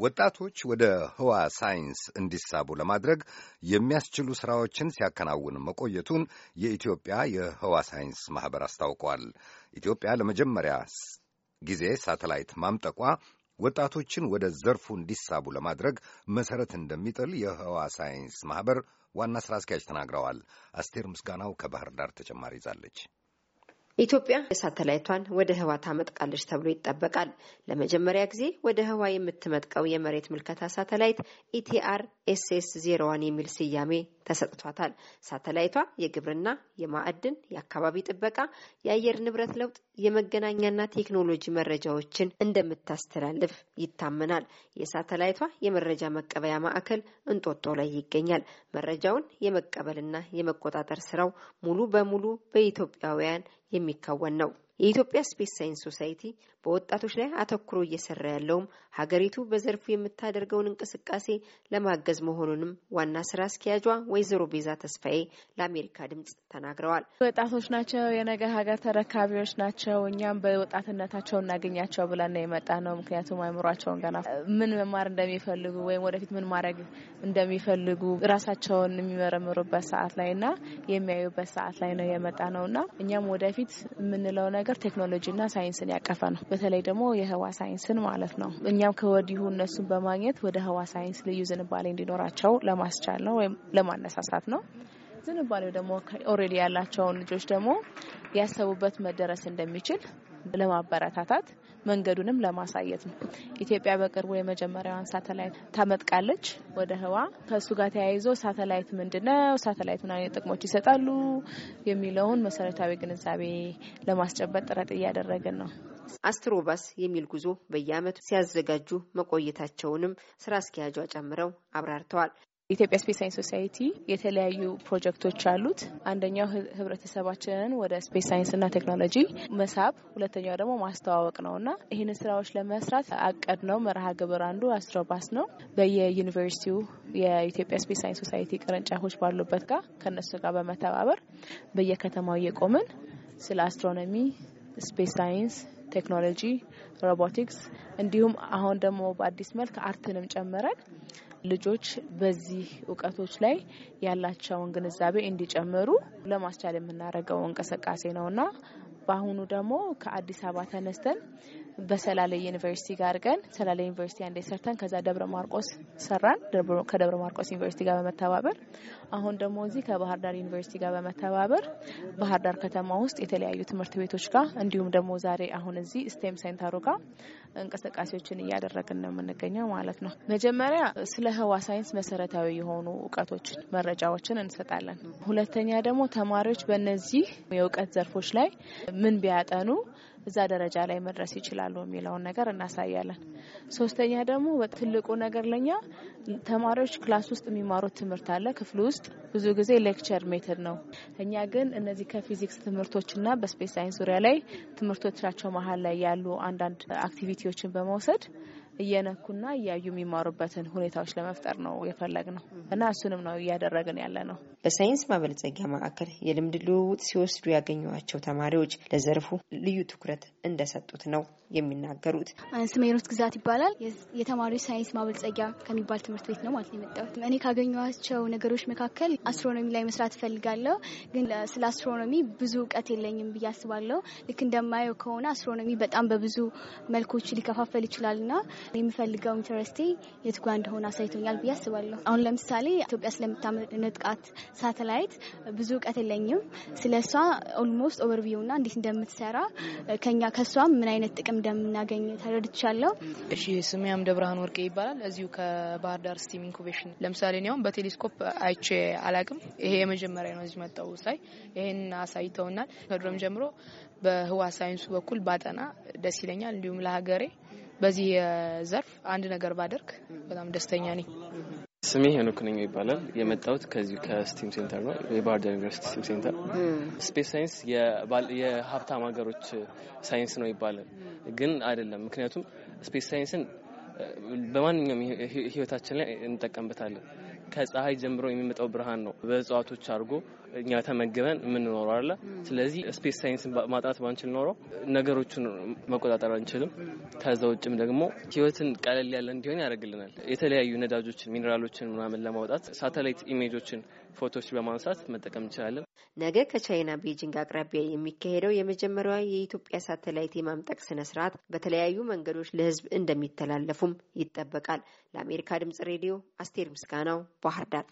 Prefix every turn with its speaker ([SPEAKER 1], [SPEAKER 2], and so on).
[SPEAKER 1] ወጣቶች ወደ ህዋ ሳይንስ እንዲሳቡ ለማድረግ የሚያስችሉ ሥራዎችን ሲያከናውን መቆየቱን የኢትዮጵያ የህዋ ሳይንስ ማኅበር አስታውቋል። ኢትዮጵያ ለመጀመሪያ ጊዜ ሳተላይት ማምጠቋ ወጣቶችን ወደ ዘርፉ እንዲሳቡ ለማድረግ መሠረት እንደሚጥል የህዋ ሳይንስ ማኅበር ዋና ሥራ አስኪያጅ ተናግረዋል። አስቴር ምስጋናው ከባህር ዳር ተጨማሪ ይዛለች።
[SPEAKER 2] ኢትዮጵያ ሳተላይቷን ወደ ህዋ ታመጥቃለች ተብሎ ይጠበቃል። ለመጀመሪያ ጊዜ ወደ ህዋ የምትመጥቀው የመሬት ምልከታ ሳተላይት ETRSS zero one የሚል ስያሜ ተሰጥቷታል። ሳተላይቷ የግብርና፣ የማዕድን፣ የአካባቢ ጥበቃ፣ የአየር ንብረት ለውጥ፣ የመገናኛና ቴክኖሎጂ መረጃዎችን እንደምታስተላልፍ ይታመናል። የሳተላይቷ የመረጃ መቀበያ ማዕከል እንጦጦ ላይ ይገኛል። መረጃውን የመቀበልና የመቆጣጠር ስራው ሙሉ በሙሉ በኢትዮጵያውያን የሚከወን ነው። የኢትዮጵያ Space Science Society በወጣቶች ላይ አተኩሮ እየሰራ ያለውም ሀገሪቱ በዘርፉ የምታደርገውን እንቅስቃሴ ለማገዝ መሆኑንም ዋና ስራ አስኪያጇ ወይዘሮ ቤዛ ተስፋዬ ለአሜሪካ ድምጽ ተናግረዋል።
[SPEAKER 3] ወጣቶች ናቸው፣ የነገ ሀገር ተረካቢዎች ናቸው። እኛም በወጣትነታቸው እናገኛቸው ብለን ነው የመጣ ነው። ምክንያቱም አይምሯቸውን ገና ምን መማር እንደሚፈልጉ ወይም ወደፊት ምን ማድረግ እንደሚፈልጉ ራሳቸውን የሚመረምሩበት ሰዓት ላይ እና የሚያዩበት ሰዓት ላይ ነው የመጣ ነው እና እኛም ወደፊት የምንለው ነገር ቴክኖሎጂና ሳይንስን ያቀፈ ነው። በተለይ ደግሞ የህዋ ሳይንስን ማለት ነው። እኛም ከወዲሁ እነሱን በማግኘት ወደ ህዋ ሳይንስ ልዩ ዝንባሌ እንዲኖራቸው ለማስቻል ነው ወይም ለማነሳሳት ነው። ዝንባሌው ደግሞ already ያላቸውን ልጆች ደግሞ ያሰቡበት መደረስ እንደሚችል ለማበረታታት መንገዱንም ለማሳየት ነው። ኢትዮጵያ በቅርቡ የመጀመሪያዋን ሳተላይት ታመጥቃለች ወደ ህዋ። ከእሱ ጋር ተያይዞ ሳተላይት ምንድን ነው፣ ሳተላይት ምን አይነት ጥቅሞች ይሰጣሉ የሚለውን መሰረታዊ ግንዛቤ ለማስጨበጥ ጥረት እያደረግን ነው።
[SPEAKER 2] Astrobus የሚል ጉዞ በየዓመቱ ሲያዘጋጁ መቆየታቸውንም ስራ አስኪያጇ ጨምረው አብራርተዋል።
[SPEAKER 3] የኢትዮጵያ Space Science Society የተለያዩ ፕሮጀክቶች አሉት። አንደኛው ህብረተሰባችንን ወደ space ሳይንስና ቴክኖሎጂ መሳብ፣ ሁለተኛው ደግሞ ማስተዋወቅ ነው እና ይህንን ስራዎች ለመስራት አቀድ ነው መርሃ ግብር አንዱ Astrobus ነው። በየዩኒቨርሲቲው የኢትዮጵያ Space Science Society ቅርንጫፎች ባሉበት ጋር ከነሱ ጋር በመተባበር በየከተማው እየቆምን ስለ astronomy፣ space science technology፣ robotics እንዲሁም አሁን ደግሞ በአዲስ መልክ art ንም ጨምረን ልጆች በዚህ እውቀቶች ላይ ያላቸውን ግንዛቤ እንዲጨምሩ ለማስቻል የምናደርገው እንቅስቃሴ ነውና በአሁኑ ደግሞ ከአዲስ አበባ ተነስተን በሰላሌ ዩኒቨርሲቲ ጋር አድርገን ሰላሌ ዩኒቨርሲቲ አንዴ ሰርተን ከዛ ደብረ ማርቆስ ሰራን። ከደብረ ማርቆስ ዩኒቨርሲቲ ጋር በመተባበር አሁን ደግሞ እዚህ ከባህር ዳር ዩኒቨርሲቲ ጋር በመተባበር ባህር ዳር ከተማ ውስጥ የተለያዩ ትምህርት ቤቶች ጋር እንዲሁም ደግሞ ዛሬ አሁን እዚህ STEM center ኡ ጋር እንቅስቃሴዎችን እያደረግን ነው የምንገኘው ማለት ነው። መጀመሪያ ስለ ህዋ ሳይንስ መሰረታዊ የሆኑ እውቀቶችን፣ መረጃዎችን እንሰጣለን። ሁለተኛ ደግሞ ተማሪዎች በእነዚህ የእውቀት ዘርፎች ላይ ምን ቢያጠኑ እዛ ደረጃ ላይ መድረስ ይችላሉ የሚለውን ነገር እናሳያለን። ሶስተኛ ደግሞ ትልቁ ነገር ለኛ ተማሪዎች class ውስጥ የሚማሩት ትምህርት አለ ክፍል ውስጥ ብዙ ጊዜ lecture method ነው። እኛ ግን እነዚህ ከፊዚክስ ትምህርቶችና በ space science ዙሪያ ላይ ትምህርቶቻቸው መሀል ላይ ያሉ አንዳንድ activity ዎችን በመውሰድ እየነኩና እያዩ የሚማሩበትን ሁኔታዎች ለመፍጠር ነው የፈለግ ነው እና እሱንም ነው እያደረግን ያለ ነው።
[SPEAKER 2] በሳይንስ ማበልጸጊያ ማዕከል የልምድ ልውውጥ ሲወስዱ ያገኟቸው ተማሪዎች ለዘርፉ ልዩ ትኩረት እንደሰጡት ነው የሚናገሩት።
[SPEAKER 4] ስሜ ሮት ግዛት ይባላል። የተማሪዎች ሳይንስ ማበልጸጊያ ከሚባል ትምህርት ቤት ነው ማለት ነው የመጣሁት። እኔ ካገኟቸው ነገሮች መካከል astronomy ላይ መስራት እፈልጋለሁ፣ ግን ስለ astronomy ብዙ እውቀት የለኝም ብዬ አስባለሁ። ልክ እንደማየው ከሆነ astronomy በጣም በብዙ መልኮች ሊከፋፈል ይችላልና የሚፈልገው interest ኤ የት ጋ እንደሆነ አሳይቶኛል ብዬ አስባለሁ። አሁን ለምሳሌ ኢትዮጵያ ስለምታመጥቃት ሳተላይት ብዙ እውቀት የለኝም። ስለ እሷ almost overview እና እንዴት እንደምትሰራ ከኛ ከእሷ ምን አይነት ጥቅም እንደምናገኝ ተረድቻለሁ።
[SPEAKER 5] እሺ ስሜ አምደ ብርሃን ወርቄ ይባላል። እዚሁ ከባህር ዳር STEM incubation ለምሳሌ እኔ በቴሌስኮፕ አይቼ አላቅም። ይሄ የመጀመሪያ ነው። እዚህ መጣው ሳይ ይሄን አሳይተውናል። ከድሮም ጀምሮ በህዋ ሳይንሱ በኩል ባጠና ደስ ይለኛል። እንዲሁም ለሀገሬ በዚህ ዘርፍ አንድ ነገር ባደርግ በጣም ደስተኛ ነኝ።
[SPEAKER 6] ስሜ ሄኖክ ነኝ ይባላል። የመጣሁት ከዚሁ ከ STEM center ነው፣ የባህር ዳር ዩኒቨርሲቲ STEM center። space science የሀብታም ሀገሮች ሳይንስ ነው ይባላል፣ ግን አይደለም። ምክንያቱም space science ን በማንኛውም ህይወታችን ላይ እንጠቀምበታለን። ከፀሐይ ጀምሮ የሚመጣው ብርሃን ነው በእጽዋቶች አድርጎ እኛ ተመግበን የምንኖረው አለ። ስለዚህ space science ን ማጥናት ባንችል ኖሮ ነገሮችን መቆጣጠር አንችልም። ከዛ ውጭም ደግሞ ህይወትን ቀለል ያለ እንዲሆን ያደርግልናል። የተለያዩ ነዳጆችን፣ ሚኔራሎችን ምናምን ለማውጣት satellite image ኦችን ፎቶዎች በማንሳት መጠቀም እንችላለን።
[SPEAKER 2] ነገ ከቻይና ቤጂንግ አቅራቢያ የሚካሄደው የመጀመሪያዋ የኢትዮጵያ ሳተላይት የማምጠቅ ስነ ስርዓት በተለያዩ መንገዶች ለህዝብ እንደሚተላለፉም ይጠበቃል። ለአሜሪካ ድምጽ ሬዲዮ አስቴር ምስጋናው ባህር ዳር